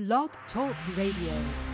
Blog Talk Radio.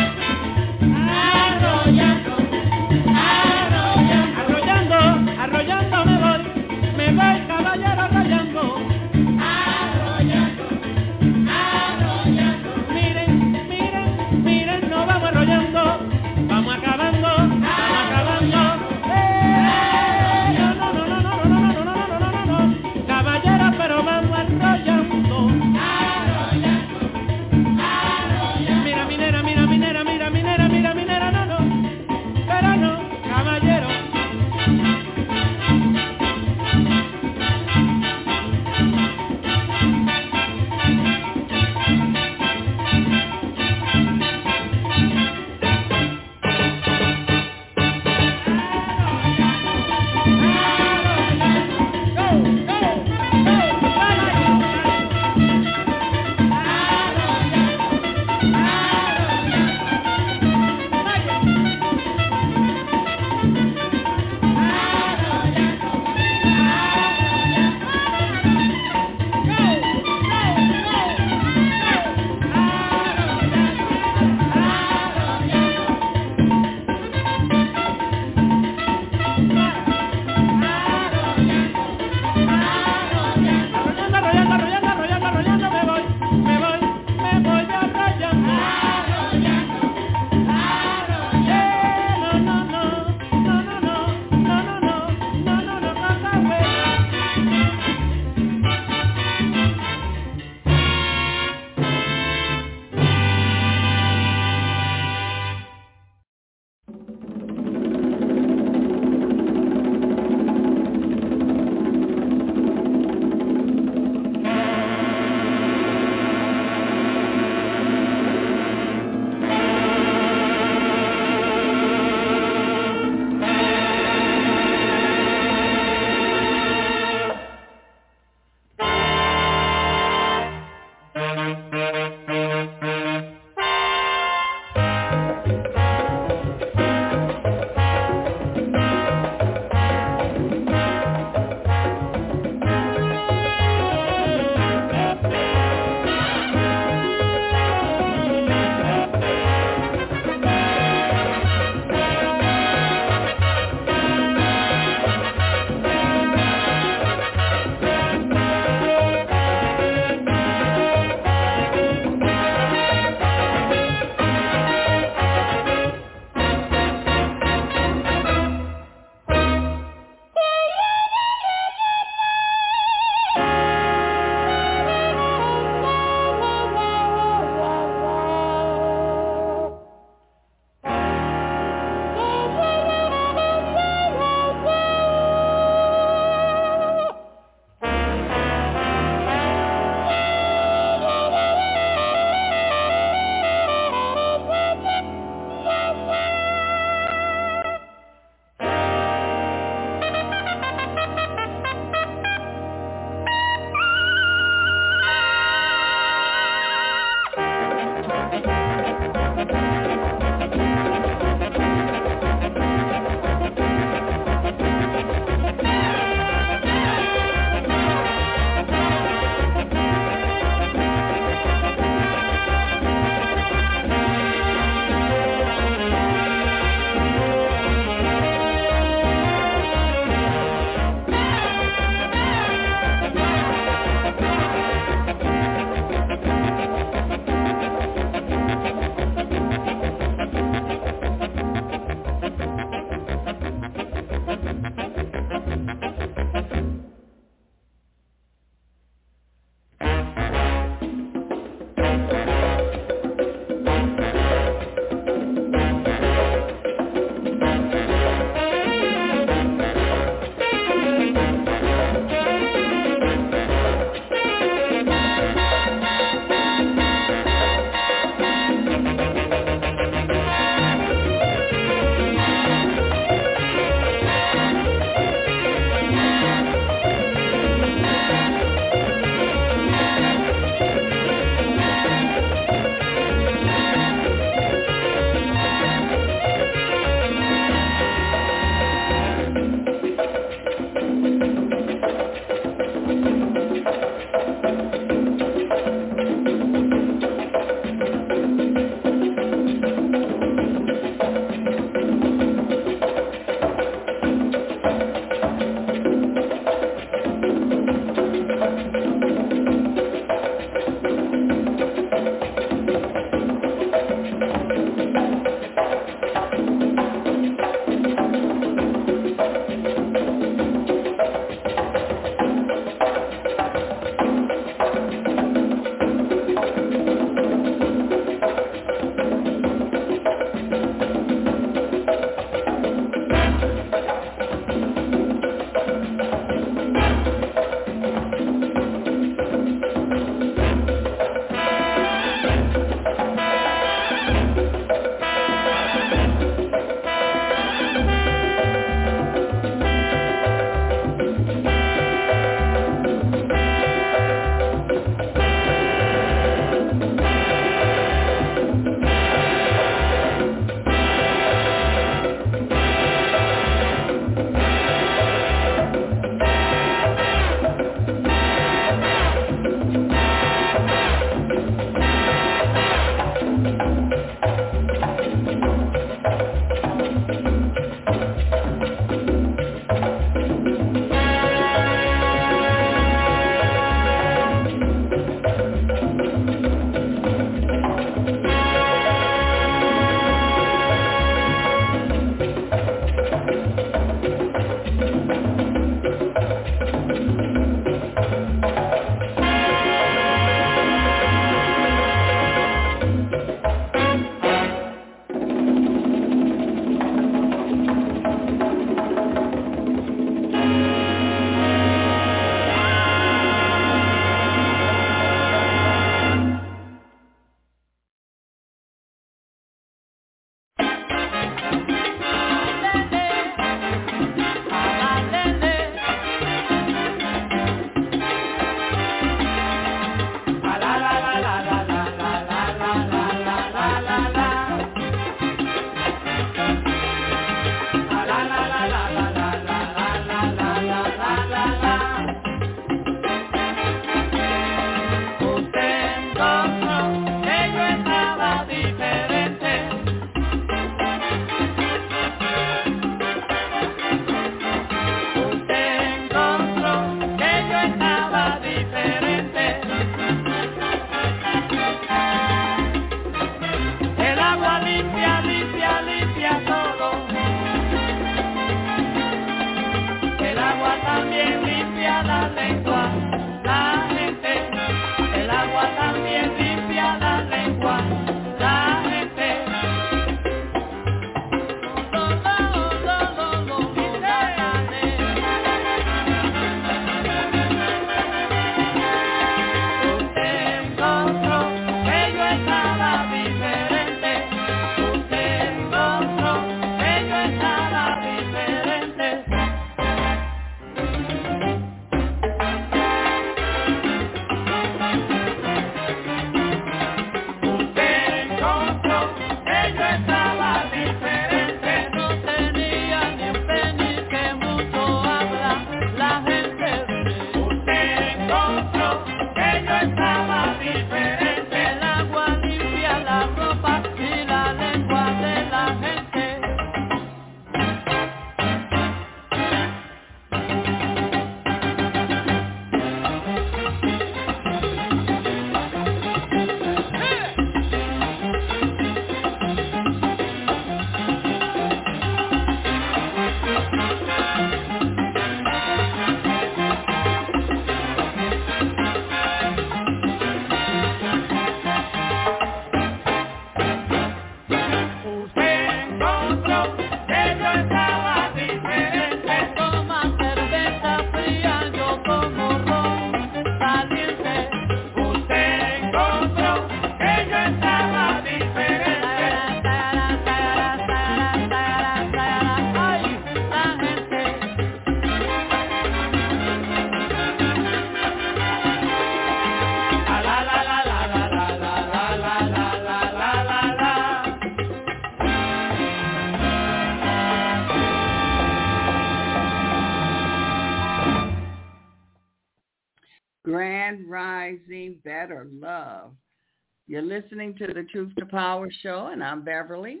To the Truth to Power show, and I'm Beverly.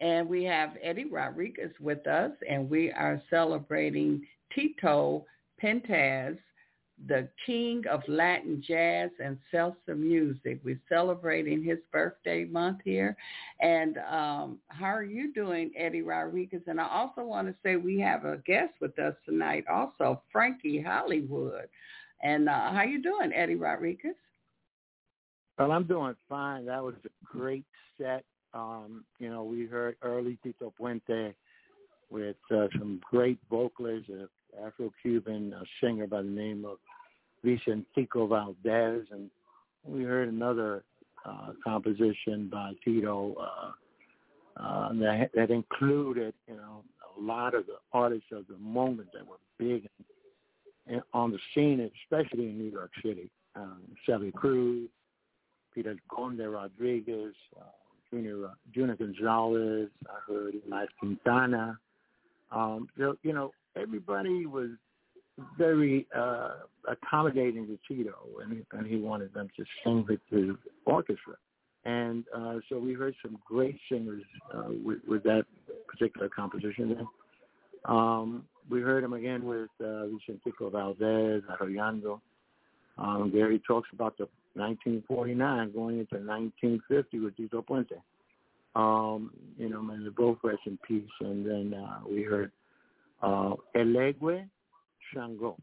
And we have Eddie Rodriguez with us, and we are celebrating Tito Puente's, the king of Latin jazz and salsa music. We're celebrating his birthday month here. And um, how are you doing, Eddie Rodriguez? And I also want to say we have a guest with us tonight, also Frankie Hollywood. And uh, how you doing, Eddie Rodriguez? Well, I'm doing fine. That was a great set. Um, you know, we heard early Tito Puente with uh, some great vocalists, an Afro-Cuban singer by the name of Vicentico Valdez, and we heard another uh, composition by Tito uh, uh, that, that included, you know, a lot of the artists of the moment that were big in, on the scene, especially in New York City. Um, Celia Cruz, Peter Conde Rodriguez, uh, Junior, Junior Gonzalez, I heard Mike Quintana. Um, so, you know, everybody was very uh, accommodating to Tito, and he, and he wanted them to sing with the orchestra. And uh, so we heard some great singers uh, with, with that particular composition. There. Um, we heard him again with uh, Vicentico Valdez, Arroyando. Um, there he talks about the 1949 going into 1950 with Tito Puente. Um, you know, and they both rest in peace. And then uh, we heard uh, Elegwe Shango.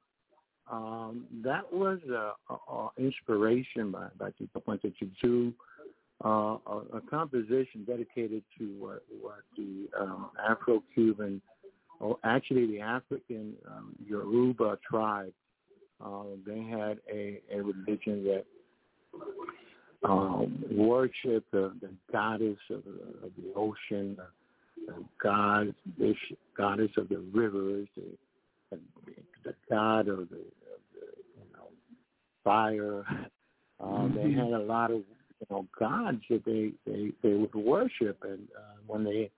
Um, that was a, a, a inspiration by, by Tito Puente to do uh, a, a composition dedicated to what, what the um, Afro-Cuban, or actually the African um, Yoruba tribe, uh, they had a, a religion that um, worshipped the, the goddess of the, of the ocean, the, the god, this goddess of the rivers, the, the, the god of the, of the you know fire. Um, They had a lot of you know gods that they they they would worship, and uh, when they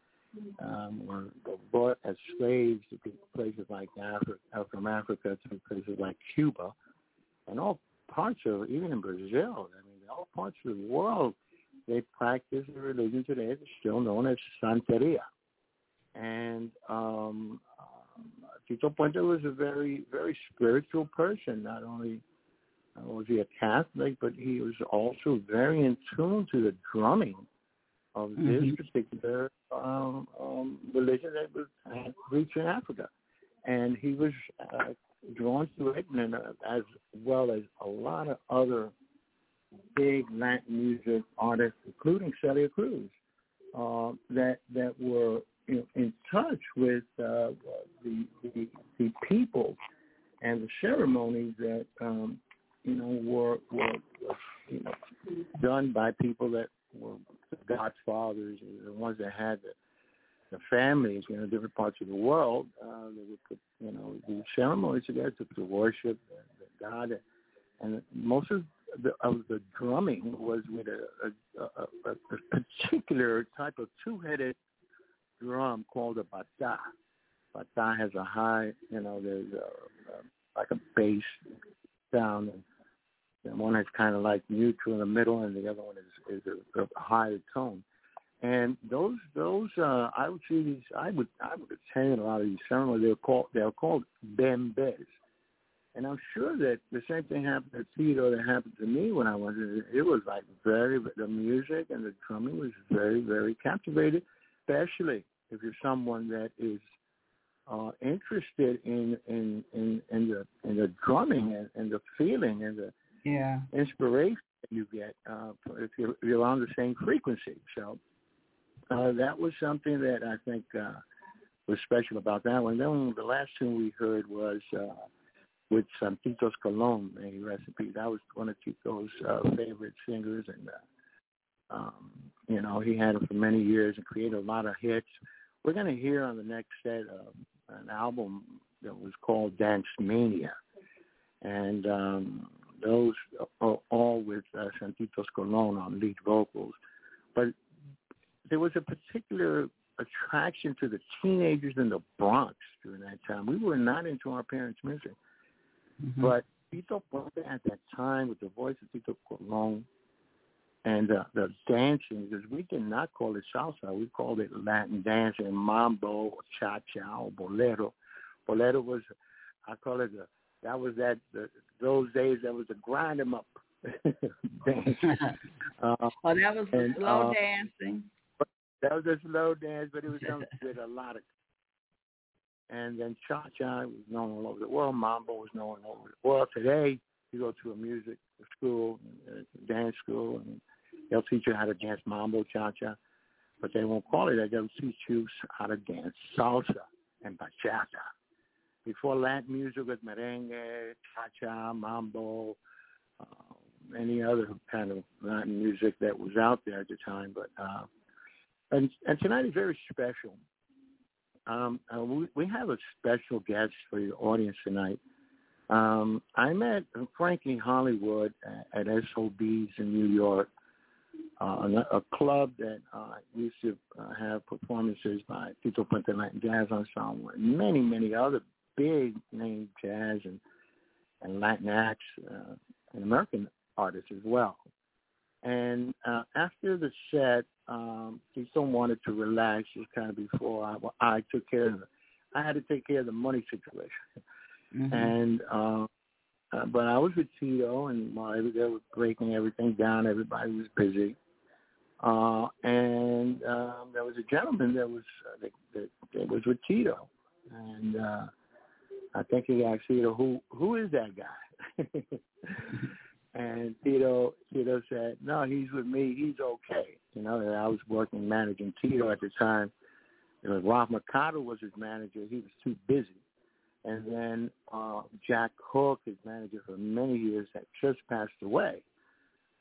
um, were were brought as slaves to places like Africa, from Africa to places like Cuba, and all parts of even in Brazil. I mean, all parts of the world, they practice a religion today that's still known as Santeria. And um, um, Tito Puente was a very, very spiritual person. Not only uh, was he a Catholic, but he was also very in tune to the drumming of this particular um, um, religion that was reached in Africa. And he was uh, drawn to it, and uh, as well as a lot of other big Latin music artists, including Celia Cruz, uh, that that were in, in touch with uh, the, the the people and the ceremonies that um, you know were were you know done by people that were the Godfathers, the ones that had the the families, you know, different parts of the world, uh, they would put, you know, the ceremonies together to, to worship the, the God, and most of the of the drumming was with a a, a, a particular type of two-headed drum called a bata. Bata has a high, you know, there's a, a, like a bass sound, and, and one is kind of like neutral in the middle, and the other one is is a, a higher tone. And those those uh, I would see these I would I would attend a lot of these ceremonies. They're called they're called bembes. And I'm sure that the same thing happened to Tito that happened to me when I was it. was like very the music and the drumming was very very captivated, especially if you're someone that is uh, interested in in in in the in the drumming and, and the feeling and the yeah inspiration you get uh, if you're, if you're on the same frequency. So uh, that was something that I think uh, was special about that one. Then the last tune we heard was uh, with Santitos Colon, a recipe. That was one of Tito's uh, favorite singers, and uh, um, you know he had him for many years and created a lot of hits. We're going to hear on the next set uh, an album that was called Dance Mania, and um, those are all with uh, Santitos Colon on lead vocals. But there was a particular attraction to the teenagers in the Bronx during that time. We were not into our parents' music. Mm-hmm. But Tito Puente at that time with the voice of Tito Colon and uh, the dancing, because we did not call it salsa, we called it Latin dancing, mambo, cha-cha, or bolero. Bolero was, I call it, the, that was that, the, those days, that was the grind them up dance. uh, well, that was the and, slow uh, dancing. That was a slow dance, but it was done with a lot of and then Cha Cha was known all over the world. Mambo was known all over the world. Today, you go to a music school, a dance school, and they'll teach you how to dance Mambo Cha Cha, but they won't call it that. They'll teach you how to dance salsa and bachata. Before Latin music was merengue, cha cha, mambo, uh, any other kind of Latin music that was out there at the time. But uh, and and tonight is very special um, uh, we, we have a special guest for your audience tonight. Um, I met Frankie Hollywood at, at SOBs in New York, uh, a, club that uh, used to uh, have performances by Tito Puente Jazz Ensemble and many, many other big name jazz and, and Latin acts uh, and American artists as well. And uh, after the set, um, he still wanted to relax just kind of before I, I took care of it. I had to take care of the money situation. Mm-hmm. And, uh, uh, but I was with Tito and while they were breaking everything down, everybody was busy. Uh, and um, there was a gentleman that was uh, that, that, that was with Tito, and uh, I think he asked Tito, "Who who is that guy?" And Tito, Tito said, no, he's with me. He's okay. You know, and I was working managing Tito at the time. You know, Ralph Mercado was his manager. He was too busy. And then uh, Jack Hooke, his manager for many years, had just passed away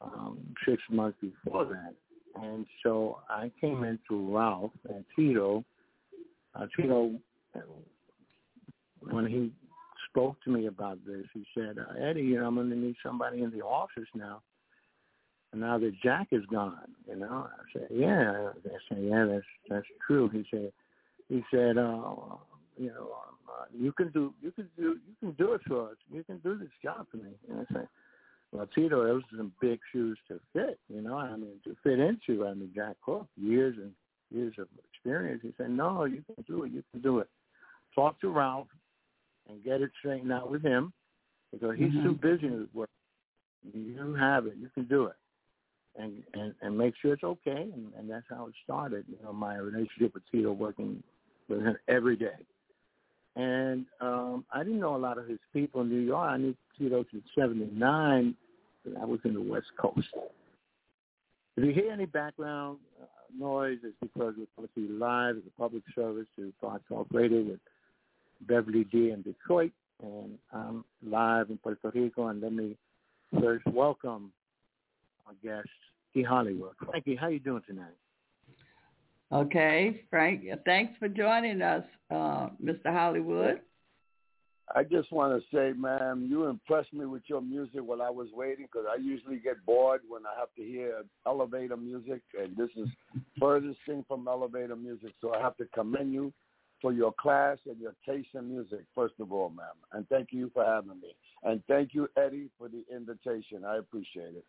um, six months before that. And so I came in through Ralph and Tito. Uh, Tito, when he spoke to me about this. He said, uh, Eddie, you know, I'm going to need somebody in the office now. And now that Jack is gone, you know, I said, yeah. I said, yeah, that's that's true. He said, he said, uh, you know, uh, you can do, you can do, you can do it for us. You can do this job for me. And I said, well, Tito, those are some big shoes to fit, you know. I mean, to fit into. I mean, Jack Hooke, years and years of experience. He said, no, you can do it. You can do it. Talk to Ralph and get it straightened out with him because he's mm-hmm. too busy with work. You have it. You can do it. And, and and make sure it's okay, and, and that's how it started. You know, my relationship with Tito, working with him every day, and um, I didn't know a lot of his people in New York. I knew Tito since '79, but I was in the West Coast. If you hear any background uh, noise, it's because we're obviously live as a public service to Blog Talk Radio with Beverly D in Detroit, and I'm live in Puerto Rico. And let me first welcome our guest, Frankie Hollywood. Frankie, how you doing tonight? Okay, Frank. Thanks for joining us, uh, Mr. Hollywood. I just want to say, ma'am, you impressed me with your music while I was waiting because I usually get bored when I have to hear elevator music, and this is furthest thing from elevator music. So I have to commend you for your class and your taste in music, first of all, ma'am. And thank you for having me. And thank you, Eddie, for the invitation. I appreciate it.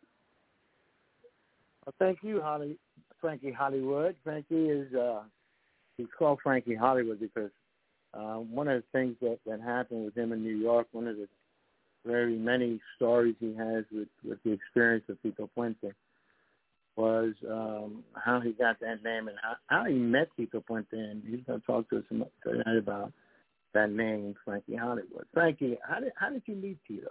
Well, thank you, Holly, Frankie Hollywood. Frankie is uh, he's called Frankie Hollywood because uh, one of the things that that happened with him in New York, one of the very many stories he has with with the experience of Tito Puente was um, how he got that name and how, how he met Tito Puente, and he's going to talk to us tonight about that name, Frankie Hollywood. Frankie, how did how did you meet Tito?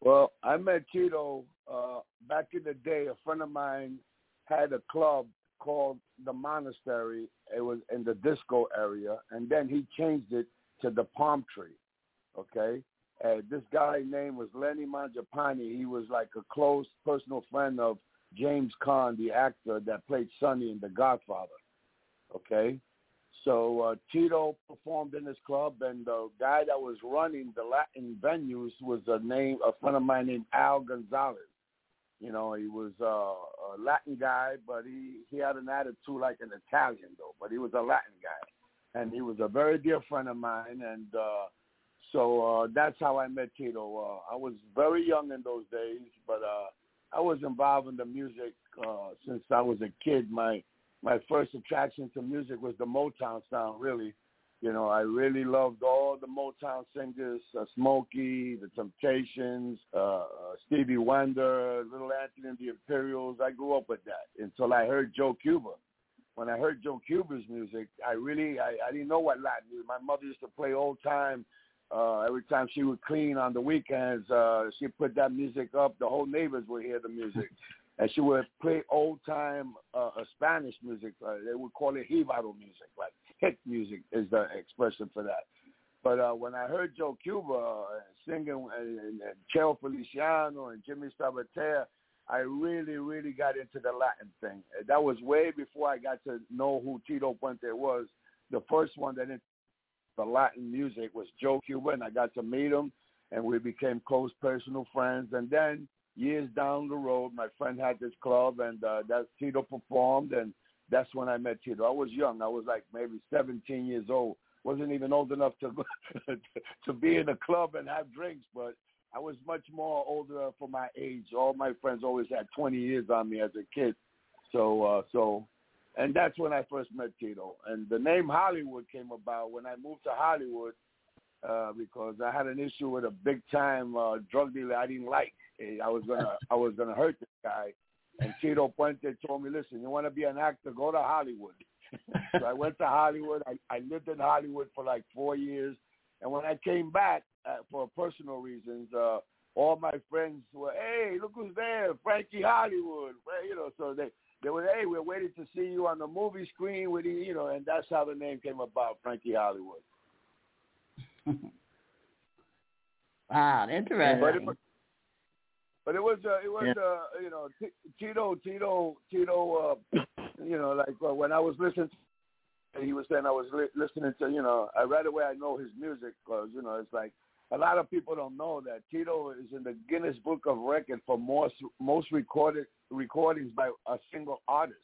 Well, I met Tito uh, back in the day. A friend of mine had a club called the Monastery. It was in the disco area, and then he changed it to the Palm Tree. Okay, and this guy name was Lenny Mangiapane. He was like a close personal friend of James Caan, the actor that played Sonny in The Godfather. Okay, so uh, Tito performed in this club, and the guy that was running the Latin venues was a name, a friend of mine named Al Gonzalez. You know, he was uh, a Latin guy, but he he had an attitude like an Italian though. But he was a Latin guy, and he was a very dear friend of mine. And uh, so uh, that's how I met Tito. Uh, I was very young in those days, but uh, I was involved in the music uh, since I was a kid. My my first attraction to music was the Motown sound. Really, you know, I really loved all the Motown singers: uh, Smokey, The Temptations, uh, uh, Stevie Wonder, Little Anthony and the Imperials. I grew up with that until I heard Joe Cuba. When I heard Joe Cuba's music, I really I, I didn't know what Latin music. My mother used to play old time uh, every time she would clean on the weekends, uh, she put that music up. The whole neighbors would hear the music. and she would play old time uh, uh, Spanish music. Uh, they would call it jibaro music, like hit music is the expression for that. But uh, when I heard Joe Cuba uh, singing and, and, and Cheo Feliciano and Jimmy Sabater, I really, really got into the Latin thing. That was way before I got to know who Tito Puente was. The first one that the Latin music was Joe Cuba, and I got to meet him, and we became close personal friends. And then years down the road, my friend had this club, and uh, that Tito performed, and that's when I met Tito. I was young. I was like maybe 17 years old. wasn't even old enough to to be in a club and have drinks, but I was much more older for my age. All my friends always had 20 years on me as a kid. So uh, so and that's when I first met Tito. And the name Hollywood came about when I moved to Hollywood uh, because I had an issue with a big time uh, drug dealer I didn't like. I was gonna I was gonna hurt this guy, and Tito Puente told me, "Listen, you want to be an actor? Go to Hollywood." so I went to Hollywood. I, I lived in Hollywood for like four years, and when I came back uh, for personal reasons, uh, all my friends were, "Hey, look who's there, Frankie Hollywood." You know, so they they were, hey, we're waiting to see you on the movie screen with you, you know, and that's how the name came about, Frankie Hollywood. wow, interesting. But it, but it was, uh, it was, yeah. uh, you know, T- Tito, Tito, Tito, uh, you know, like uh, when I was listening, to, he was saying I was li- listening to, you know, I right away I know his music because, you know, it's like a lot of people don't know that Tito is in the Guinness Book of Record for most most recorded recordings by a single artist.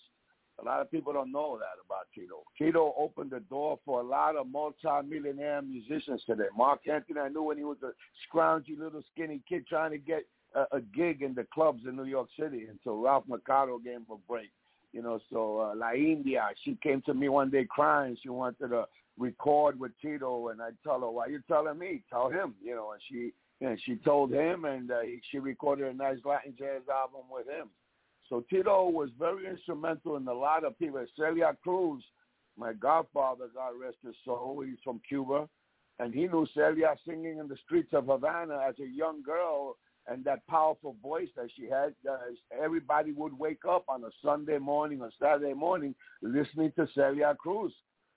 A lot of people don't know that about Tito. Tito opened the door for a lot of multi-millionaire musicians today. Marc Anthony, I knew when he was a scroungy little skinny kid trying to get a, a gig in the clubs in New York City until Ralph Mercado gave him a break. You know, so uh, La India, she came to me one day crying. She wanted to record with Tito, and I tell her, "Why you telling me? Tell him." You know, and she and she told him, and uh, she recorded a nice Latin jazz album with him. So Tito was very instrumental in a lot of people. Celia Cruz my godfather, God rest his soul, he's from Cuba, and he knew Celia singing in the streets of Havana as a young girl, and that powerful voice that she had. Uh, everybody would wake up on a Sunday morning or Saturday morning listening to Celia Cruz.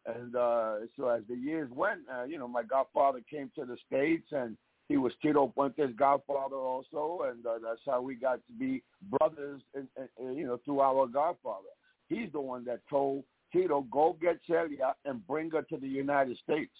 And uh, so as the years went, uh, you know, my godfather came to the States and he was Tito Puente's godfather also, and uh, that's how we got to be brothers, in, in, you know, through our godfather. He's the one that told Tito, go get Celia and bring her to the United States.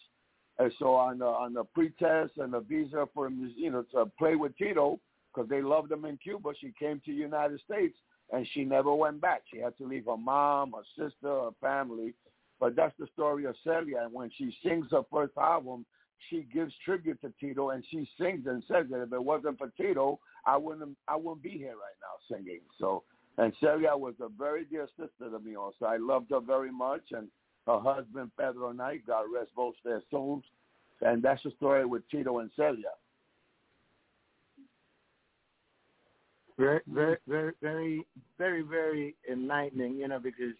And so on the, on the pretest and the visa for you know, to play with Tito, because they loved him in Cuba, she came to the United States and she never went back. She had to leave her mom, her sister, her family. But that's the story of Celia. And when she sings her first album, she gives tribute to Tito and she sings and says that if it wasn't for Tito, I wouldn't I wouldn't be here right now singing. So and Celia was a very dear sister to me also. I loved her very much and her husband Pedro Knight, God rest both their souls. And that's the story with Tito and Celia. Very, very, very, very, very, very enlightening. You know, because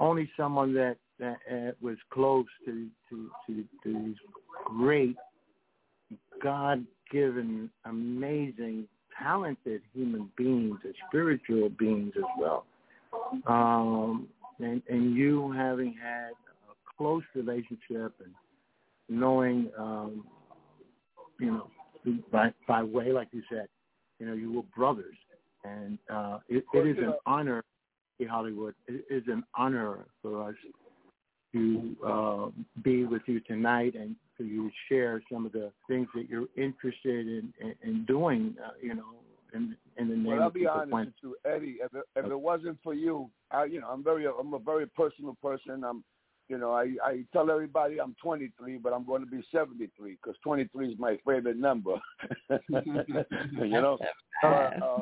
only someone that that uh, was close to to to, to these great God-given, amazing, talented human beings, and spiritual beings as well. Um, and, and you having had a close relationship and knowing, um, you know, by by way, like you said, you know, you were brothers, and uh, it, it is an honor, Hollywood. It is an honor for us to uh, be with you tonight and for you to share some of the things that you're interested in in, in doing. Uh, you know, in the in the name well, I'll be honest Point. with you, Eddie. If it, if it wasn't for you, I, you know, I'm very, I'm a very personal person. I'm, you know, I, I tell everybody I'm 23, but I'm going to be 73 because 23 is my favorite number. you know, but, uh,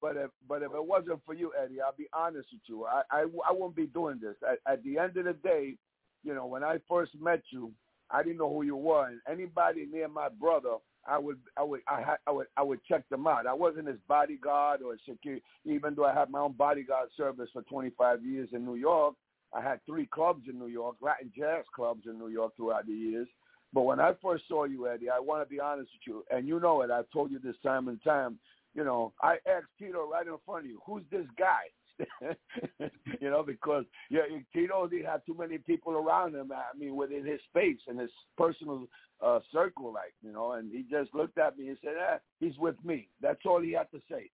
but if but if it wasn't for you, Eddie, I'll be honest with you. I I, I wouldn't be doing this. At, at the end of the day, you know, when I first met you, I didn't know who you were, and anybody near my brother, I would I would I, had, I would I would check them out. I wasn't his bodyguard or security, even though I had my own bodyguard service for 25 years in New York. I had three clubs in New York, Latin jazz clubs in New York throughout the years. But when I first saw you, Eddie, I want to be honest with you, and you know it. I've told you this time and time. You know, I asked Tito right in front of you, who's this guy? you know, because yeah, Tito didn't have too many people around him. I mean, within his space and his personal uh, circle, like you know, and he just looked at me and said, "Ah, he's with me." That's all he had to say.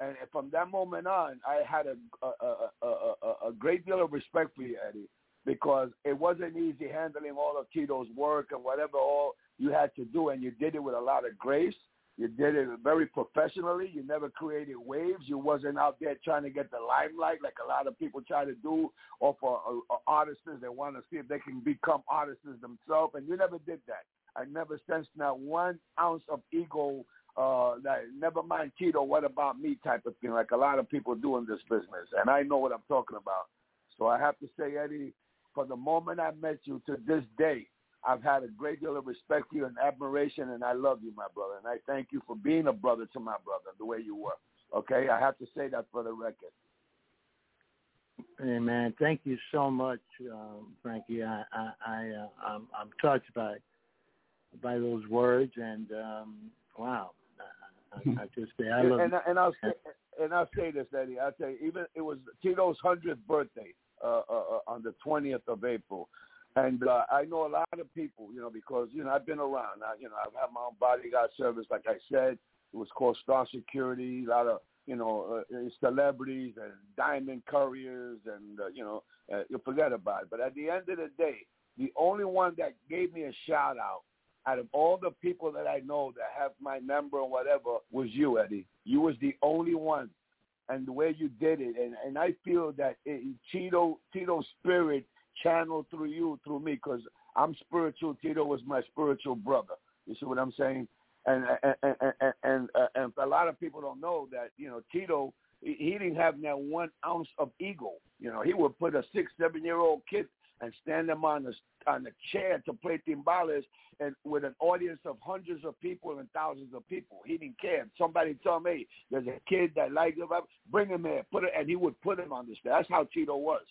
And from that moment on, I had a a, a, a, a great deal of respect for you, Eddie, because it wasn't easy handling all of Tito's work and whatever all you had to do, and you did it with a lot of grace. You did it very professionally. You never created waves. You wasn't out there trying to get the limelight like a lot of people try to do, or for uh, uh, artists they want to see if they can become artists themselves. And you never did that. I never sensed not one ounce of ego. Uh, that never mind Tito, what about me type of thing, like a lot of people do in this business. And I know what I'm talking about. So I have to say, Eddie, from the moment I met you to this day, I've had a great deal of respect for you and admiration, and I love you, my brother. And I thank you for being a brother to my brother the way you were. Okay, I have to say that for the record. Hey man, thank you so much, um, Frankie. I, I, I uh, I'm, I'm touched by by those words, and um, wow, I, I, I just say I love. And, and I'll say, and I'll say this, Eddie. I'll tell you, even it was Tito's hundredth birthday uh, uh, uh on the twentieth of April. And uh, I know a lot of people, you know, because you know I've been around. I, you know, I've had my own bodyguard service, like I said. It was called Star Security. A lot of you know uh, celebrities and diamond couriers, and uh, you know uh, you forget about it. But at the end of the day, the only one that gave me a shout out out of all the people that I know that have my number or whatever was you, Eddie. You was the only one, and the way you did it, and and I feel that it, Tito Tito's spirit channeled through you, through me, because I'm spiritual. Tito was my spiritual brother. You see what I'm saying? And and and and, uh, and a lot of people don't know that you know Tito he didn't have that one ounce of ego. You know, he would put a six, seven year old kid and stand them on the on the chair to play timbales and with an audience of hundreds of people and thousands of people. He didn't care. Somebody told me there's a kid that likes him, bring him here, put it, and he would put him on the stage. That's how Tito was,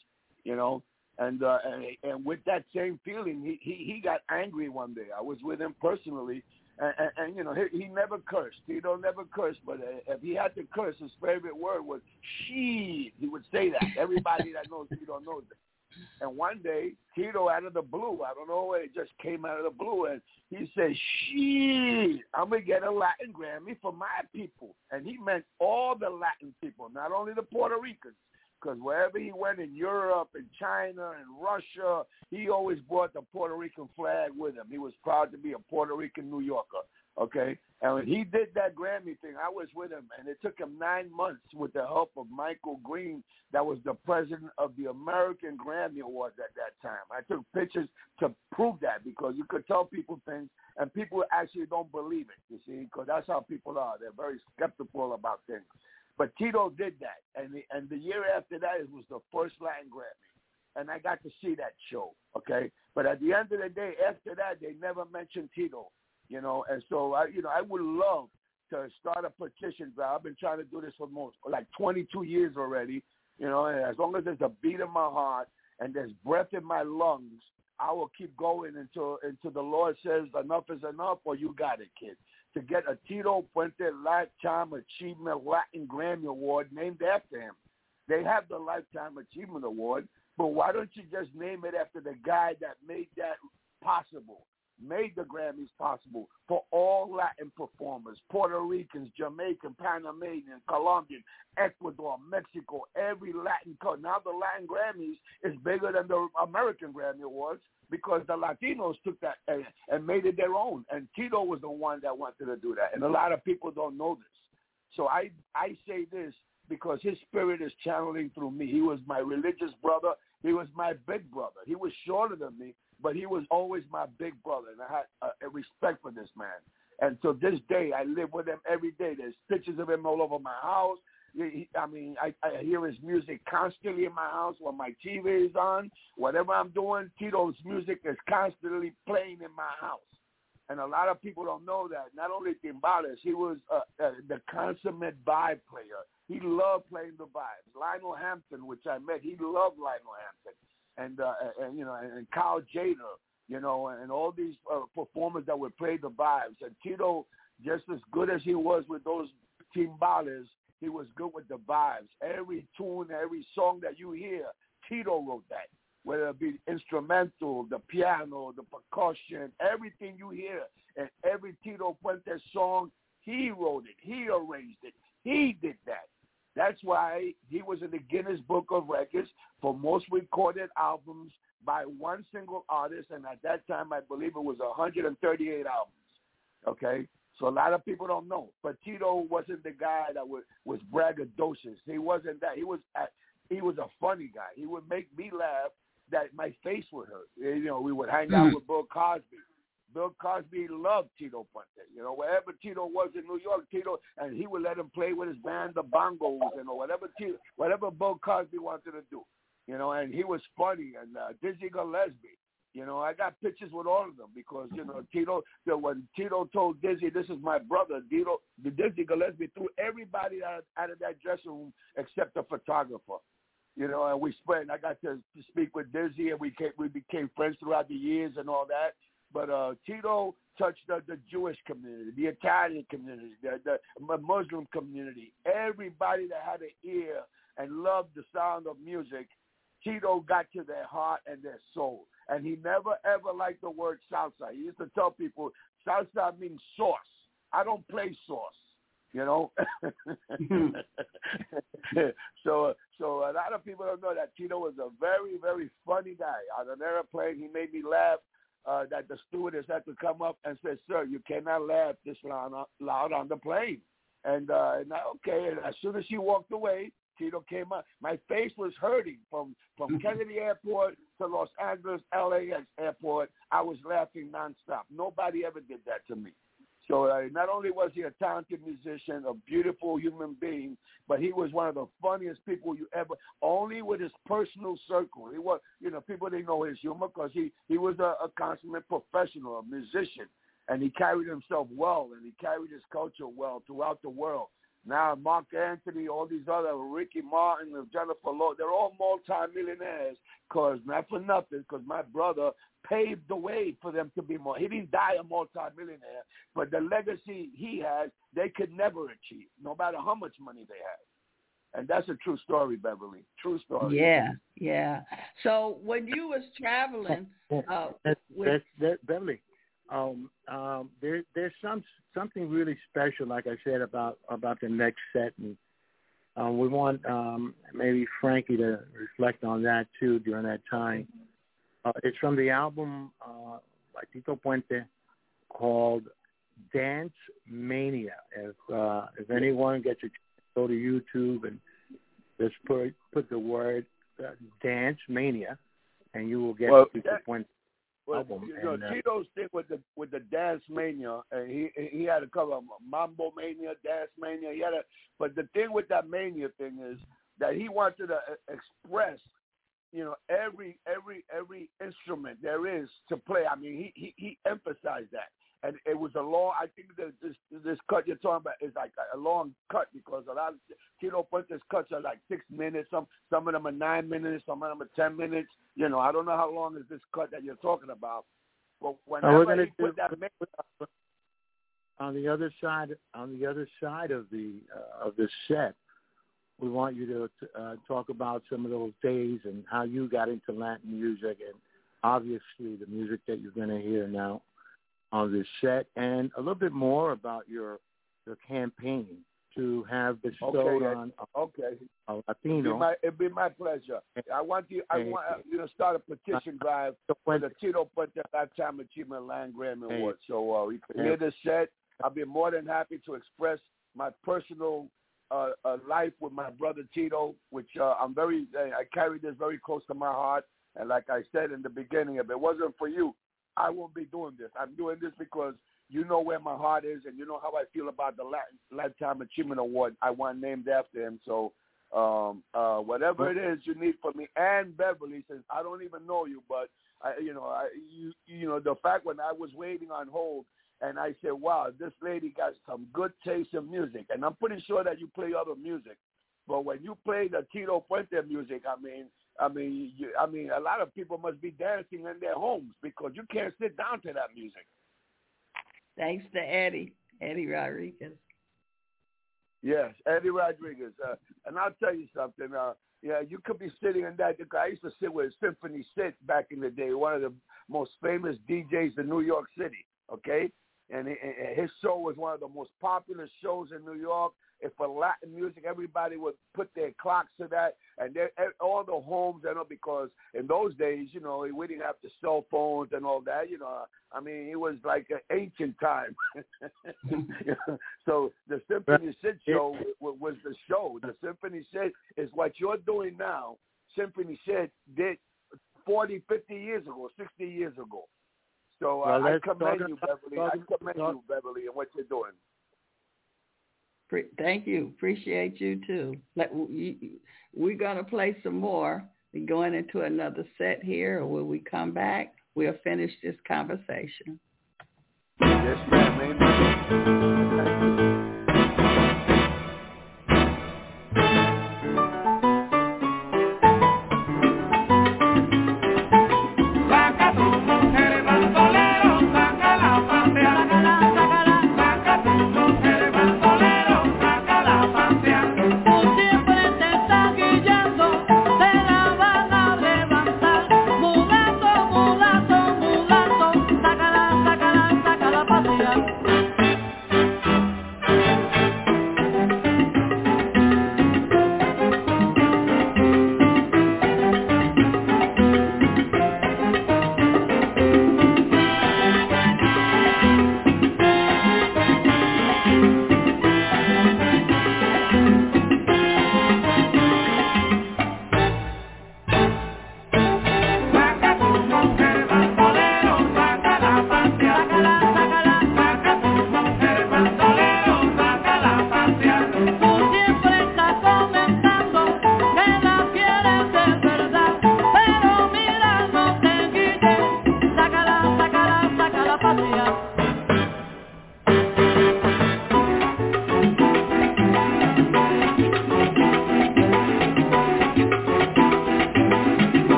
you know. And uh, and, and with that same feeling, he, he he got angry one day. I was with him personally, and, and, and you know he, he never cursed. Tito never cursed, but uh, if he had to curse, his favorite word was "she." He would say that. Everybody that knows Tito knows that. And one day, Tito out of the blue, I don't know, it just came out of the blue, and he said, "Shit, I'm gonna get a Latin Grammy for my people," and he meant all the Latin people, not only the Puerto Ricans. Because wherever he went in Europe and China and Russia, he always brought the Puerto Rican flag with him. He was proud to be a Puerto Rican New Yorker. Okay, and when he did that Grammy thing, I was with him, and it took him nine months with the help of Michael Greene, that was the president of the American Grammy Awards at that time. I took pictures to prove that because you could tell people things, and people actually don't believe it. You see, because that's how people are. They're very skeptical about things. But Tito did that, and the, and the year after that, it was the first Latin Grammy, and I got to see that show. Okay, but at the end of the day, after that, they never mentioned Tito you know. And so I, you know, I would love to start a petition. I've been trying to do this for most like 22 years already, you know. And as long as there's a beat in my heart and there's breath in my lungs, I will keep going until until the Lord says enough is enough, or you got it, kid. To get a Tito Puente Lifetime Achievement Latin Grammy Award named after him. They have the Lifetime Achievement Award, but why don't you just name it after the guy that made that possible? made the Grammys possible for all Latin performers, Puerto Ricans, Jamaican, Panamanian, Colombian, Ecuador, Mexico, every Latin country. Now the Latin Grammys is bigger than the American Grammy Awards because the Latinos took that and, and made it their own. And Tito was the one that wanted to do that. And a lot of people don't know this. So I, I say this because his spirit is channeling through me. He was my religious brother. He was my big brother. He was shorter than me, but he was always my big brother, and I had a, a respect for this man. And to this day, I live with him every day. There's pictures of him all over my house. I mean, I, I hear his music constantly in my house when my TV is on. Whatever I'm doing, Tito's music is constantly playing in my house. And a lot of people don't know that. Not only timbales, he was uh, uh, the consummate vibe player. He loved playing the vibes. Lionel Hampton, which I met, he loved Lionel Hampton and uh, and you know and Cal Tjader, you know, and all these uh, performers that would play the vibes. And Tito, just as good as he was with those timbales, he was good with the vibes. Every tune, every song that you hear, Tito wrote that. Whether it be instrumental, the piano, the percussion, everything you hear, and every Tito Puente song, he wrote it, he arranged it, he did that. That's why he was in the Guinness Book of Records for most recorded albums by one single artist, and at that time, I believe it was 138 albums. Okay, so a lot of people don't know, but Tito wasn't the guy that was was braggadocious. He wasn't that. He was he was a funny guy. He would make me laugh that my face would hurt. You know, we would hang out with Bill Cosby. Bill Cosby loved Tito Puente. You know, wherever Tito was in New York, Tito, and he would let him play with his band, the bongos, you know, whatever Tito, whatever Bill Cosby wanted to do. You know, and he was funny. And uh, Dizzy Gillespie, you know, I got pictures with all of them because you know Tito. Know, when Tito told Dizzy, "This is my brother," Tito, the Dizzy Gillespie threw everybody out, out of that dressing room except the photographer you know, and we spent. I got to, to speak with Dizzy, and we came, we became friends throughout the years and all that. But uh, Tito touched the, the Jewish community, the Italian community, the, the Muslim community, everybody that had an ear and loved the sound of music. Tito got to their heart and their soul. And he never ever liked the word salsa. He used to tell people salsa means sauce. I don't play sauce you know. so so a lot of people don't know that Tito was a very very funny guy. On an airplane, he made me laugh uh, that the stewardess had to come up and say, "Sir, you cannot laugh this loud, loud on the plane." And, uh, and I, okay, and as soon as she walked away, Tito came up. My face was hurting from from Kennedy Airport to Los Angeles LAX Airport. I was laughing nonstop. Nobody ever did that to me. So uh, not only was he a talented musician, a beautiful human being, but he was one of the funniest people you ever. Only with his personal circle, he was. You know, people didn't know his humor because he he was a, a consummate professional, a musician, and he carried himself well, and he carried his culture well throughout the world. Now Marc Anthony, all these other Ricky Martin, Jennifer Lopez, they're all multimillionaires. Cause not for nothing, because my brother paved the way for them to be more. He didn't die a multimillionaire, but the legacy he has, they could never achieve, no matter how much money they have. And that's a true story, Beverly. True story. Yeah, yeah. So when you was traveling, uh, That's, with, that's that, Beverly. Um, um, there, there's some something really special, like I said about about the next set, and um, we want um, maybe Frankie to reflect on that too during that time. Uh, it's from the album uh, by Tito Puente called Dance Mania. If uh, if anyone gets a chance, go to YouTube and just put put the word uh, Dance Mania, and you will get Well, Tito that- Puente. Well, you know, and, uh, Tito's thing with the with the dance mania, and he he had a cover of Mambo Mania, Dance Mania. He had a, but the thing with that mania thing is that he wanted to express, you know, every every every instrument there is to play. I mean, he he, he emphasized that, and it was a long. I think that this this cut you're talking about is like a long cut because a lot of Tito Puente's cuts are like six minutes. Some some of them are nine minutes. Some of them are ten minutes. You know, I don't know how long is this cut that you're talking about. But whenever we're he put do that ma- on the other side on the other side of the uh, of the set. We want you to uh, talk about some of those days and how you got into Latin music, and obviously the music that you're going to hear now on this set, and a little bit more about your your campaign to have bestowed Okay, on okay, a it'd be my it'd be my pleasure. I want you. I want you to start a petition drive for the Tito Puente Lifetime Achievement Land Grammy Award. So uh, you can hear this set. I'll be more than happy to express my personal uh, uh, life with my brother Tito, which uh, I'm very. I carry this very close to my heart. And like I said in the beginning, if it wasn't for you, I won't be doing this. I'm doing this because you know where my heart is, and you know how I feel about the Lifetime Achievement Award. I want named after him. So um, uh, whatever it is you need for me, and Beverly says I don't even know you, but I, you know, I, you, you know, the fact when I was waiting on hold, and I said, wow, this lady got some good taste in music, and I'm pretty sure that you play other music, but when you play the Tito Puente music, I mean. I mean, you, I mean, a lot of people must be dancing in their homes because you can't sit down to that music. thanks to Eddie, Eddie Rodriguez. Yes, Eddie Rodriguez. Uh, and I'll tell you something. Uh, yeah, you could be sitting in that. I used to sit with Symphony Sid back in the day, one of the most famous DJs in New York City. Okay, and and his show was one of the most popular shows in New York. If for Latin music, everybody would put their clocks to that, and they- eh, all the homes, you know, because in those days, you know, we didn't have the cell phones and all that. You know, I mean, it was like an ancient time. so the Symphony Sid show was the show. The Symphony Sid is what you're doing now. Symphony Sid did 40, 50 years ago, 60 years ago. So Well, I let's commend you, Beverly. I commend you, Beverly, and what you're doing. Thank you. Appreciate you too. We, we're going to play some more. We're going into another set here. Or when we come back, we'll finish this conversation. Yes, ma'am.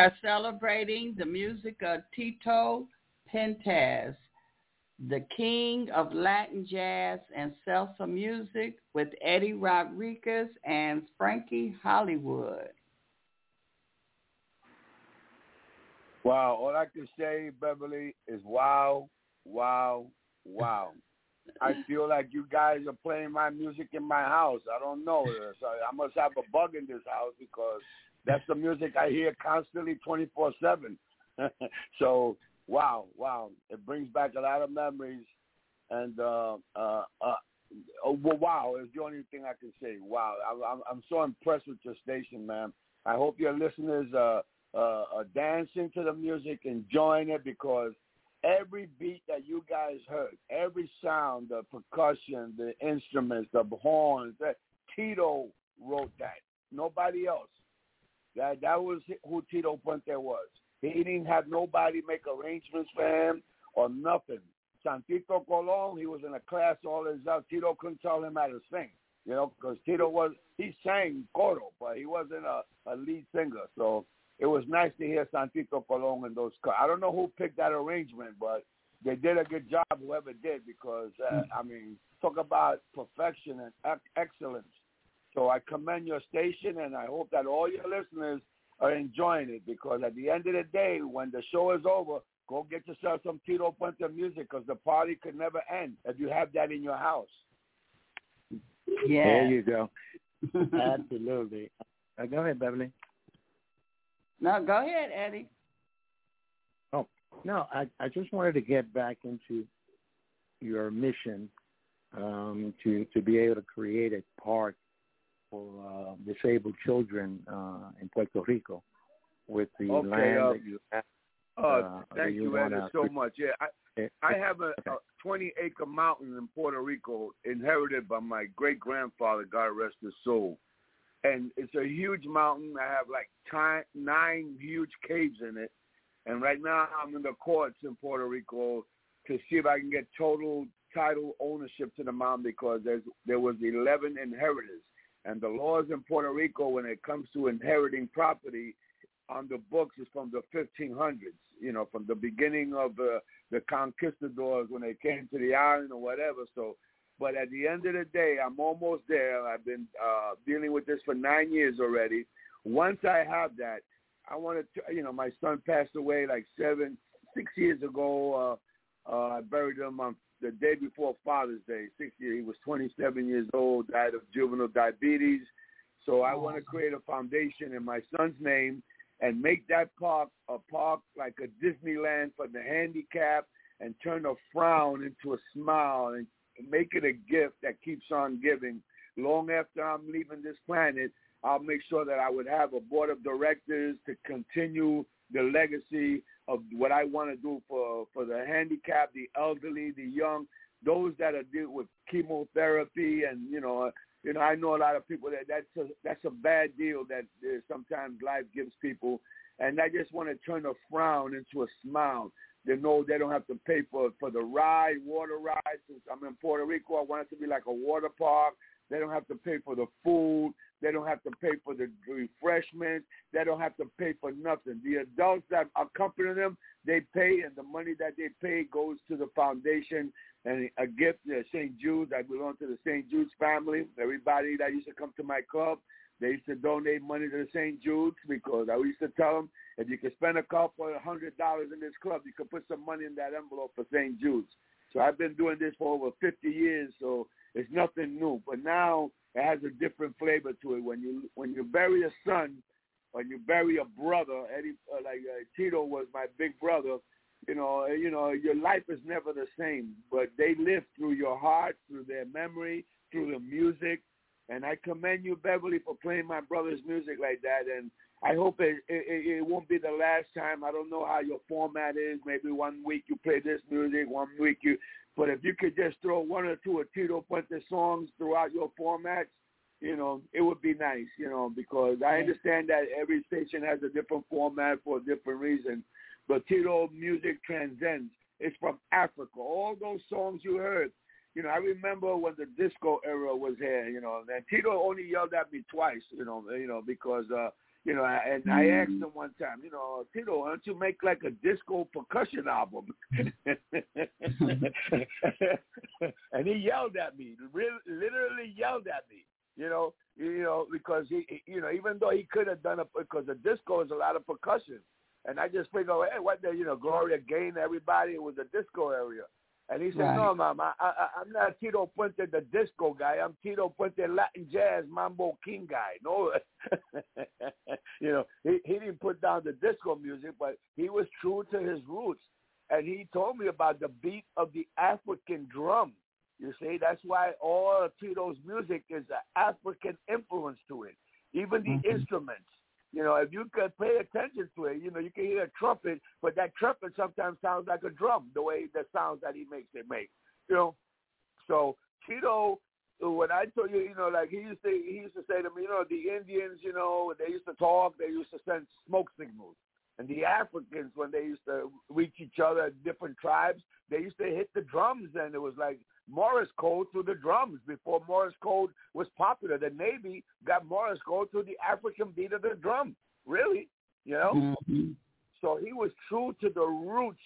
Are celebrating the music of Tito Puentes, the king of Latin jazz and salsa music with Eddie Rodriguez and Frankie Hollywood. Wow, all I can say, Beverly, is wow, wow, wow. I feel like you guys are playing my music in my house. I don't know. I must have a bug in this house because that's the music I hear constantly 24/7. so, wow, wow. It brings back a lot of memories and uh uh uh oh, wow is the only thing I can say. Wow, I'm I'm so impressed with your station, man. I hope your listeners uh uh, uh, dancing to the music, enjoying it because every beat that you guys heard, every sound, the percussion, the instruments, the horns, that Tito wrote that. Nobody else. That that was who Tito Puente was. He didn't have nobody make arrangements for him or nothing. Santito Colon, he was in a class all himself. Tito couldn't tell him how to sing, you know, because Tito was he sang coro, but he wasn't a, a lead singer. So it was nice to hear Santito Colon in those. I don't know who picked that arrangement, but they did a good job, whoever did, because uh, I mean, talk about perfection and ec- excellence. So I commend your station, and I hope that all your listeners are enjoying it. Because at the end of the day, when the show is over, go get yourself some Tito Puente music, because the party could never end if you have that in your house. Yeah. There you go. Absolutely. Uh, go ahead, Beverly. No, go ahead, Eddie. Oh no, I I just wanted to get back into your mission um, to to be able to create a park for uh, disabled children uh, in Puerto Rico with the Okay, land uh, that you have. Uh, Uh, thank you wanna so much. Yeah, I, I have a, a 20 acre mountain in Puerto Rico inherited by my great grandfather, God rest his soul. And it's a huge mountain. I have like ti nine huge caves in it. And right now I'm in the courts in Puerto Rico to see if I can get total title ownership to the mountain because there's, there was 11 inheritors. And the laws in Puerto Rico when it comes to inheriting property on the books is from the 1500s, you know, from the beginning of uh, the conquistadors when they came to the island or whatever. So, but at the end of the day, I'm almost there. I've been uh, dealing with this for nine years already. Once I have that, I want to, you know, my son passed away like seven, six years ago. Uh, uh, I buried him on the day before Father's Day. Six years. He was 27 years old, died of juvenile diabetes. So I want to create a foundation in my son's name and make that park a park like a Disneyland for the handicapped and turn a frown into a smile and make it a gift that keeps on giving. Long after I'm leaving this planet, I'll make sure that I would have a board of directors to continue the legacy of what I want to do for, for the handicapped, the elderly, the young, those that are dealing with chemotherapy and, you know, you know, I know a lot of people that that's a, that's a bad deal that uh, sometimes life gives people, and I just want to turn a frown into a smile. They know they don't have to pay for for the ride, water ride. Since I'm in Puerto Rico, I want it to be like a water park. They don't have to pay for the food. They don't have to pay for the refreshments. They don't have to pay for nothing. The adults that accompany them, they pay, and the money that they pay goes to the foundation and a gift to St. Jude's. I belong to the St. Jude's family. Everybody that used to come to my club, they used to donate money to the St. Jude's because I used to tell them if you could spend a couple of hundred dollars in this club, you could put some money in that envelope for St. Jude's. So I've been doing this for over 50 years, so it's nothing new. But now it has a different flavor to it. When you when you bury a son, when you bury a brother, Eddie, uh, like uh, Tito was my big brother, you know, you know, your life is never the same, but they live through your heart, through their memory, through the music. And I commend you, Beverly, for playing my brother's music like that. And I hope it, it, it won't be the last time. I don't know how your format is. Maybe one week you play this music, one week you. But if you could just throw one or two of Tito Puente songs throughout your formats, you know, it would be nice, you know, because I understand that every station has a different format for a different reason. But Tito music transcends. It's from Africa. All those songs you heard, you know, I remember when the disco era was here, you know, and Tito only yelled at me twice, you know, you know, because uh You know, and I asked mm-hmm. him one time, you know, Tito, why don't you make like a disco percussion album? and he yelled at me, really, literally yelled at me. You know, you know, because he, you know, even though he could have done it because the disco is a lot of percussion, and I just figured, oh, hey, what the, you know, Gloria Gaynor, everybody, it was a disco area. And he said, Right. no, Mom, I, I, I'm not Tito Puente, the disco guy. I'm Tito Puente, Latin jazz, mambo king guy. No, you know, he, he didn't put down the disco music, but he was true to his roots. And he told me about the beat of the African drum. You see, that's why all of Tito's music is an African influence to it. Even the Mhm. instruments. You know, if you could pay attention to it, you know, you can hear a trumpet, but that trumpet sometimes sounds like a drum, the way the sounds that he makes it make. You know, so Tito, when I told you, you know, like he used to, he used to say to me, you know, the Indians, you know, they used to talk, they used to send smoke signals, and the Africans, when they used to reach each other, different tribes, they used to hit the drums, and it was like Morse code through the drums before Morris code was popular. The Navy got Morris code through the African beat of the drum. Really, you know. Mhm. So he was true to the roots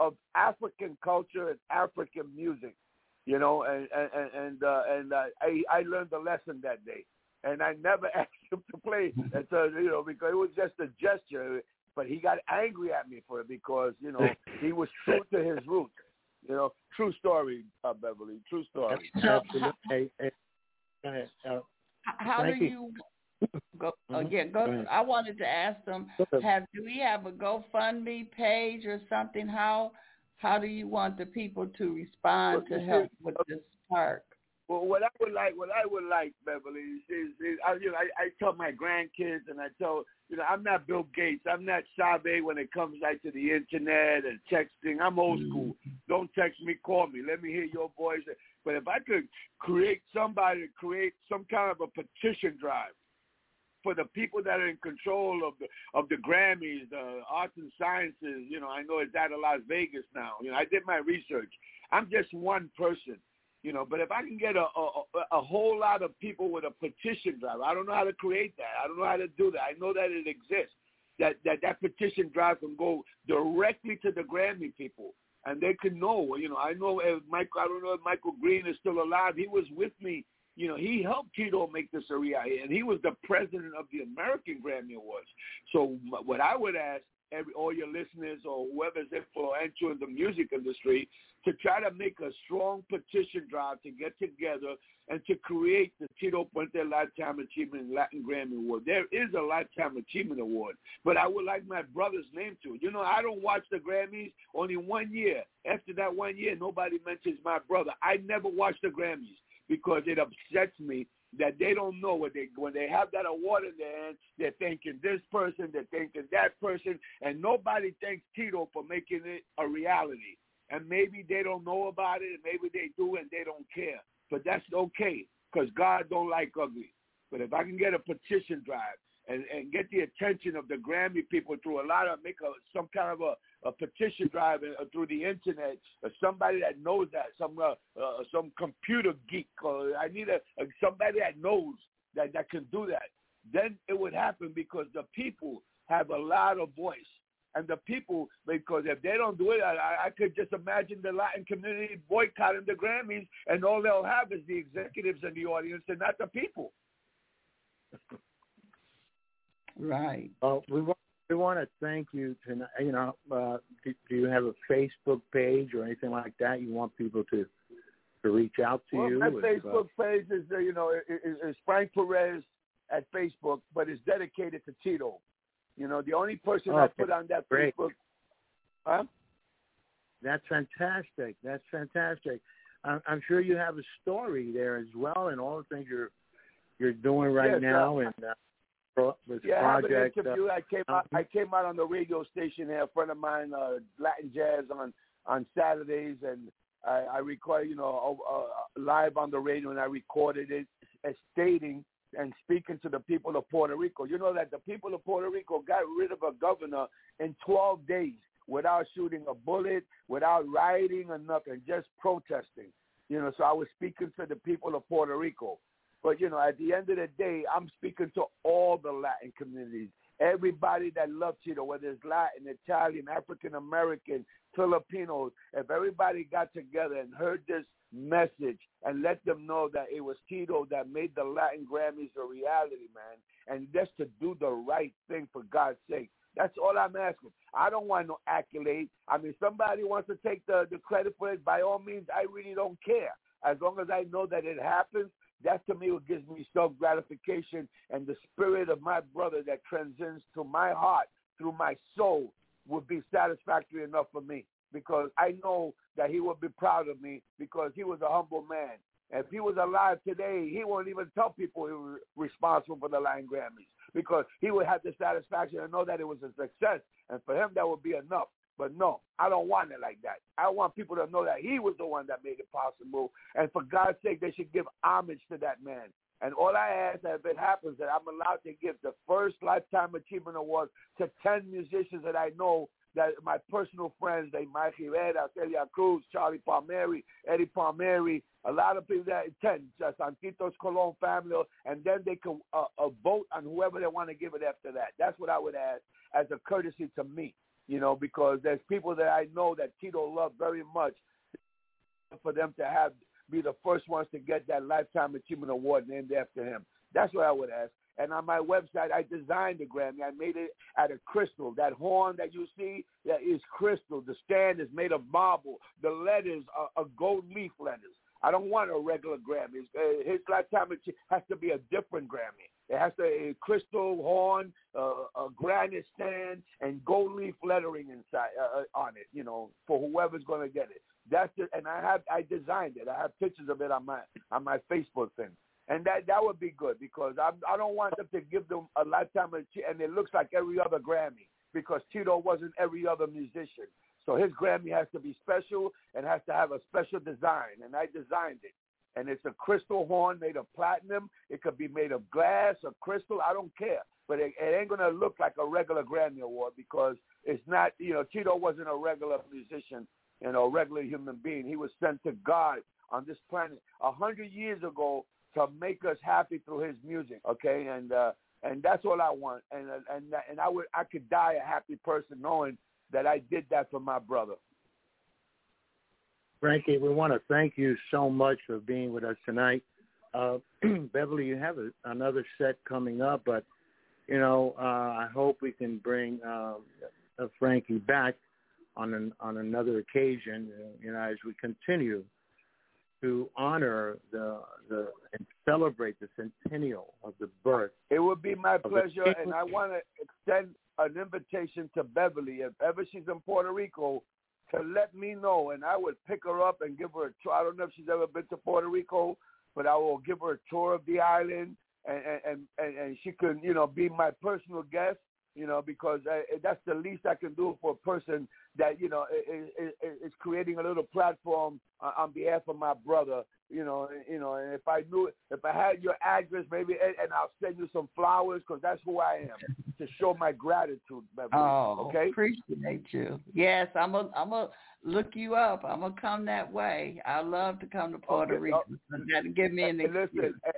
of African culture and African music, you know. And and and uh, and uh, I I learned a lesson that day, and I never asked him to play until you know because it was just a gesture. But he got angry at me for it because you know he was true to his roots. You know, true story, uh, Beverly. True story. Absolutely. Hey, hey, go ahead. Uh, How do you. you go? Uh, yeah, go. Go. I wanted to ask them. Have do we have a GoFundMe page or something? How how do you want the people to respond Well, to help see, with this park? Well, what I would like, what I would like, Beverly, is, is, is I, you know, I, I tell my grandkids and I tell, you know, I'm not Bill Gates. I'm not Sabe when it comes like to the internet and texting. I'm old school. Don't text me, call me. Let me hear your voice. But if I could create somebody to create some kind of a petition drive for the people that are in control of the of the Grammys, the arts and sciences, you know, I know it's out of Las Vegas now. You know, I did my research. I'm just one person you know. But if I can get a, a a whole lot of people with a petition drive, I don't know how to create that. I don't know how to do that. I know that it exists. That that that petition drive can go directly to the Grammy people, and they can know. You know, I know if Michael. I don't know if Michael Greene is still alive. He was with me. You know, he helped Tito make this a reality, and he was the president of the American Grammy Awards. So what I would ask every all your listeners or whoever's influential in the music industry to try to make a strong petition drive to get together and to create the Tito Puente Lifetime Achievement Latin Grammy Award. There is a Lifetime Achievement Award, but I would like my brother's name to it. You know, I don't watch the Grammys only one year. After that one year, nobody mentions my brother. I never watch the Grammys because it upsets me that they don't know what they when they have that award in their hand, they're thanking this person, they're thanking that person, and nobody thanks Tito for making it a reality. And maybe they don't know about it, and maybe they do, and they don't care. But that's okay, because God don't like ugly. But if I can get a petition drive and, and get the attention of the Grammy people through a lot of make a, some kind of a, a petition drive uh, through the internet, or somebody that knows that, some uh, uh, some computer geek, or I need a, a somebody that knows that that can do that. Then it would happen because the people have a lot of voice. And the people, because if they don't do it, I, I could just imagine the Latin community boycotting the Grammys, and all they'll have is the executives in the audience and not the people. Right. Well, we want we want to thank you tonight. You know, uh, do, do you have a Facebook page or anything like that? You want people to to reach out to well, you? my uh, Facebook page is, uh, you know, is, is Frank Perez at Facebook, but it's dedicated to Tito. You know, the only person I put on that great. Facebook, huh? That's fantastic. That's fantastic. I'm, I'm sure you have a story there as well, and all the things you're you're doing right Yes, now, uh, and uh, Yeah, I have an uh, interview. I came out. um, I came out on the radio station here. A friend of mine, uh, Latin Jazz, on on Saturdays, and I, I record, you know, uh, live on the radio, and I recorded it, as stating and speaking to the people of Puerto Rico. You know that the people of Puerto Rico got rid of a governor in 12 days without shooting a bullet, without rioting or nothing, just protesting. You know, so I was speaking to the people of Puerto Rico. But you know, at the end of the day, I'm speaking to all the Latin communities. Everybody that loves Tito, whether it's Latin, Italian, African American, Filipinos, if everybody got together and heard this message and let them know that it was Tito that made the Latin Grammys a reality, man, and just to do the right thing for God's sake. That's all I'm asking. I don't want no accolade. I mean, somebody wants to take the, the credit for it. By all means, I really don't care. As long as I know that it happens, that to me what gives me self gratification and the spirit of my brother that transcends to my heart through my soul would be satisfactory enough for me because I know that he would be proud of me because he was a humble man. If he was alive today, he won't even tell people he was responsible for the Lion Grammys because he would have the satisfaction to know that it was a success. And for him, that would be enough. But no, I don't want it like that. I want people to know that he was the one that made it possible. And for God's sake, they should give homage to that man. And all I ask if it happens that I'm allowed to give the first Lifetime Achievement Award to 10 musicians that I know that my personal friends, they Mike Rivera, Celia Cruz, Charlie Palmieri, Eddie Palmieri, a lot of people that attend, just Santitos Colon family, and then they can uh, uh, vote on whoever they want to give it after that. That's what I would ask as a courtesy to me you know, because there's people that I know that Tito loved very much for them to have be the first ones to get that Lifetime Achievement Award named after him. That's what I would ask. And on my website, I designed the Grammy. I made it out of crystal. That horn that you see, that is crystal. The stand is made of marble. The letters are, are gold leaf letters. I don't want a regular Grammy. Uh, his lifetime has to be a different Grammy. It has to a crystal horn, uh, a granite stand, and gold leaf lettering inside uh, uh on it. You know, for whoever's going to get it. That's it. And I have I designed it. I have pictures of it on my on my Facebook thing. And that that would be good because I I don't want them to give them a lifetime and it looks like every other Grammy because Tito wasn't every other musician. So his Grammy has to be special and has to have a special design, and I designed it. And it's a crystal horn made of platinum. It could be made of glass or crystal. I don't care. But it, it ain't going to look like a regular Grammy Award because it's not, you know, Tito wasn't a regular musician, you know, a regular human being. He was sent to God on this planet a hundred years ago to make us happy through his music, okay? And uh, and that's all I want. And and and I would I could die a happy person knowing that I did that for my brother. Frankie, we want to thank you so much for being with us tonight. Uh, Beverly, you have a, another set coming up, but you know, uh, I hope we can bring uh, Frankie back on an, on another occasion. Uh, you know, as we continue to honor the the and celebrate the centennial of the birth. It would be my pleasure, and I want to extend an invitation to Beverly, if ever she's in Puerto Rico, to let me know, and I would pick her up and give her a tour. I don't know if she's ever been to Puerto Rico, but I will give her a tour of the island, and and and, and she can, you know, be my personal guest, you know, because I, that's the least I can do for a person that, you know, is, is creating a little platform on behalf of my brother, you know, you know, and if I knew, if I had your address, maybe, and, and I'll send you some flowers because that's who I am to show my gratitude. Beverly. Oh, okay, appreciate you. Yes, I'm going a, I'm a look you up. I'm gonna come that way. I love to come to Puerto okay, Rico. Uh, give me an excuse. Listen, eh,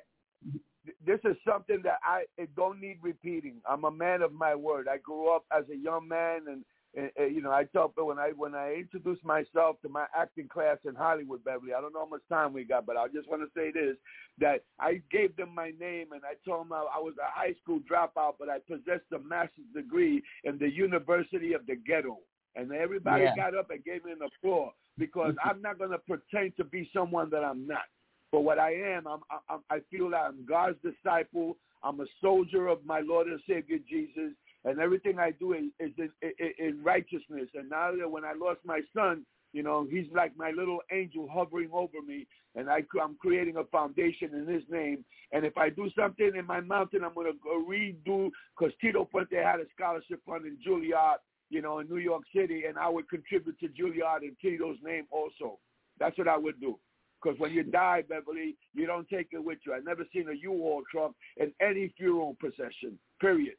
this is something that I it don't need repeating. I'm a man of my word. I grew up as a young man and and, and, you know, I tell when I when I introduce myself to my acting class in Hollywood, Beverly, I don't know how much time we got, but I just want to say this: that I gave them my name and I told them I, I was a high school dropout, but I possessed a master's degree in the University of the Ghetto. And everybody yeah. got up and gave me an applause because I'm not going to pretend to be someone that I'm not. But what I am, I'm, I'm, I feel that I'm God's disciple. I'm a soldier of my Lord and Savior Jesus and everything I do is, is in, in righteousness. And now that when I lost my son, you know, he's like my little angel hovering over me, and I, I'm creating a foundation in his name. And if I do something in my mountain, I'm going to redo, because Tito Puente had a scholarship fund in Juilliard, you know, in New York City, and I would contribute to Juilliard in Tito's name also. That's what I would do. Because when you die, Beverly, you don't take it with you. I've never seen a U-Haul truck in any funeral procession, period.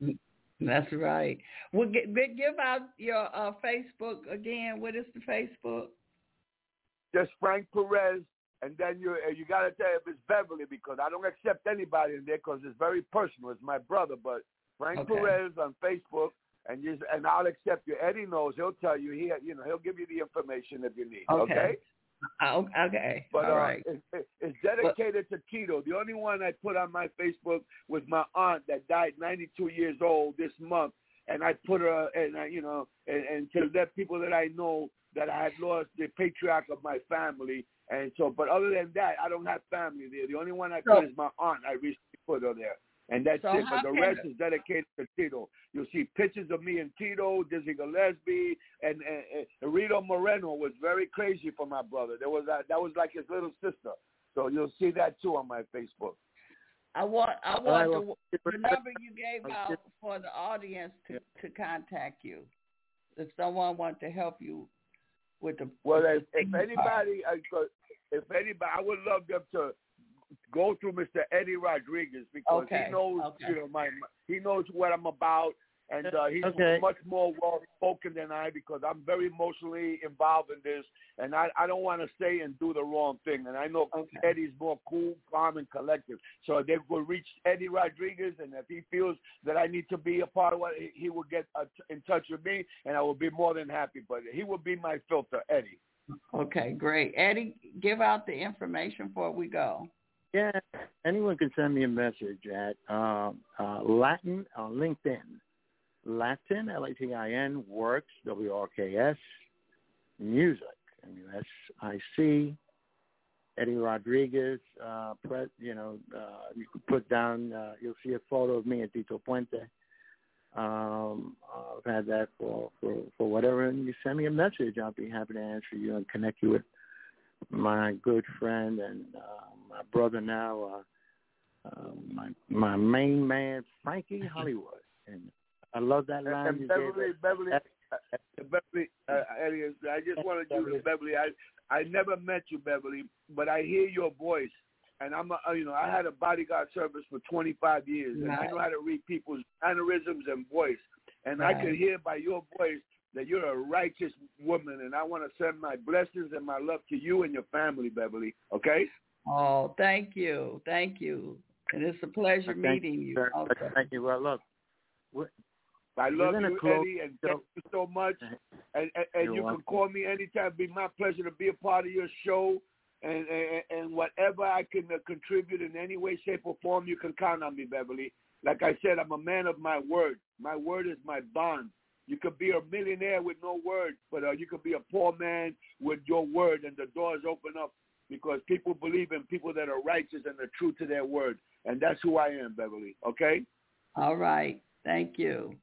That's right. Well, give out your uh, Facebook again. What is the Facebook? Just Frank Perez and then you uh, you gotta tell if it's Beverly because I don't accept anybody in there because it's very personal. It's my brother, but Frank Okay. Perez on Facebook, and you and I'll accept you. Eddie knows. He'll tell you. He you know he'll give you the information if you need. Okay. okay? Oh, okay. But All uh, right. it, it, it's dedicated to Tito. The only one I put on my Facebook was my aunt that died 92 years old this month, and I put her and I, you know and, and to let people that I know that I had lost the patriarch of my family, and so. But other than that, I don't have family there. The only one I So- put is my aunt. I recently put her there. And that's So it. But the rest is dedicated to Tito. You'll see pictures of me and Tito, Dizzy Gillespie, and, and, and Rita Moreno was very crazy for my brother. There was a, that was like his little sister. So you'll see that too on my Facebook. I want I All right, want well, the, the number you gave out for the audience to, to contact you. If someone wants to help you with the Well, if, the if anybody, I uh, if anybody, I would love them to go through Mr. Eddie Rodriguez because Okay, he knows, okay. you know, my, he knows what I'm about, and uh, he's Okay. much more well spoken than I because I'm very emotionally involved in this, and I, I don't want to say and do the wrong thing, and I know Okay. Eddie's more cool, calm, and collective. So they will reach Eddie Rodriguez, and if he feels that I need to be a part of what, he- he will get uh, in touch with me, and I will be more than happy. But he will be my filter, Eddie. Okay, great. Eddie, give out the information before we go. Yeah, anyone can send me a message at um, uh, Latin on LinkedIn. Latin, L-A-T-I-N, works, W-R-K-S, music, M-U-S-I-C, Eddie Rodriguez, uh, pre, you know, uh, you could put down, uh, you'll see a photo of me and Tito Puente. Um, I've had that for, for, for whatever, and you send me a message. I'll be happy to answer you and connect you with my good friend and uh, my brother now, uh, uh, my my main man, Frankie Hollywood. And I love that line And you Beverly, gave. Beverly, uh, Beverly, uh, Eddie, I just wanted you to, Beverly. I I never met you, Beverly, but I hear your voice, and I'm, a, uh, you know, I had a bodyguard service for 25 years, and I know how to read people's mannerisms and voice, and I Right. can hear by your voice that you're a righteous woman, and I want to send my blessings and my love to you and your family, Beverly. Okay? Oh, thank you. Thank you. And it's a pleasure Thank meeting you. Very- Okay. Thank you. Well, look, I love you, close Eddie, and thank you so much. And and, and You're welcome. can call me anytime. It'd be my pleasure to be a part of your show. And and, and whatever I can uh, contribute in any way, shape, or form, you can count on me, Beverly. Like I said, I'm a man of my word. My word is my bond. You could be a millionaire with no word, but uh, you could be a poor man with your word, and the doors open up because people believe in people that are righteous and are true to their word, and that's who I am, Beverly. Okay. All right. Thank you.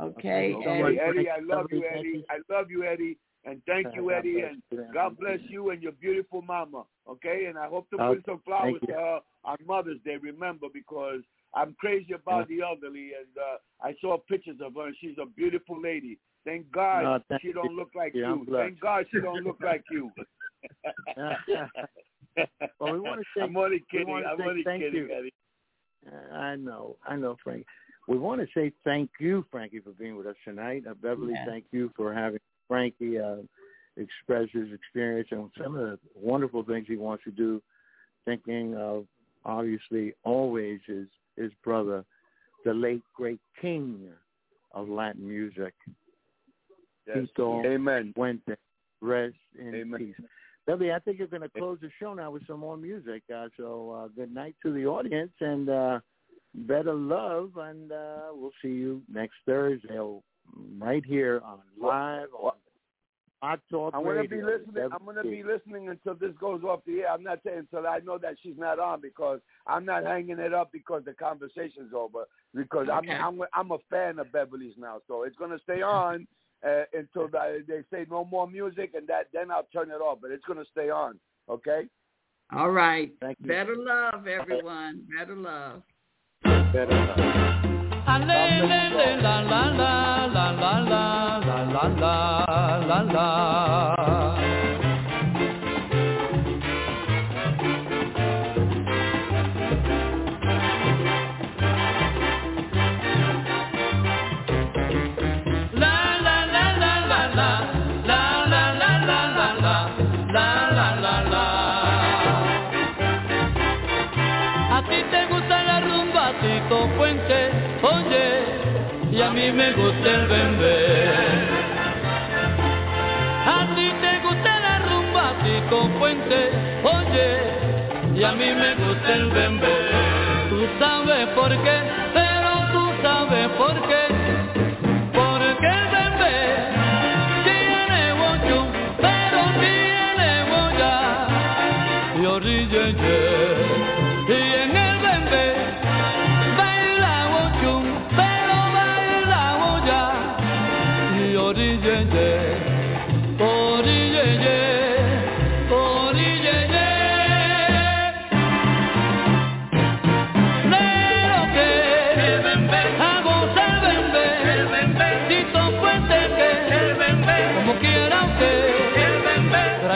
Okay, Okay, Eddie. Eddie, Eddie, I love you, you, Eddie. I love you, Eddie. And thank you, Eddie. And. God bless you and your beautiful mama. Okay? And I hope to Okay, put some flowers to her on Mother's Day, remember, because I'm crazy about the elderly. And uh, I saw pictures of her, and she's a beautiful lady. Thank God Oh, thank she don't you. look like Yeah, you. Thank God she don't look like you. Well, we wanna say- I'm only we kidding. wanna I'm say only thank kidding, you. Eddie. Uh, I know, I know, Frank. We want to say thank you, Frankie, for being with us tonight. Uh, Beverly, Yeah. thank you for having Frankie uh, express his experience and some of the wonderful things he wants to do. Thinking of obviously always his his brother, the late great king of Latin music, Yes. Tito Amen. Puente. Rest in Amen. peace. Beverly, I think you're going to close the show now with some more music. Uh, so uh, good night to the audience and uh, better love. And uh, we'll see you next Thursday right here on live on Hot Talk I'm gonna Radio. be listening. I'm gonna be listening until this goes off the air. I'm not saying until I know that she's not on because I'm not hanging it up because the conversation's over. Because Okay. I'm I'm I'm a fan of Beverly's now, so it's gonna stay on uh, until the, they say no more music, and that then I'll turn it off. But it's gonna stay on. Okay. All right. Thank you. Better love, everyone. Better love. Better love. Ah, la, la, la, la, la, la, la, la, la. La, porque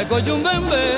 coyumbembe.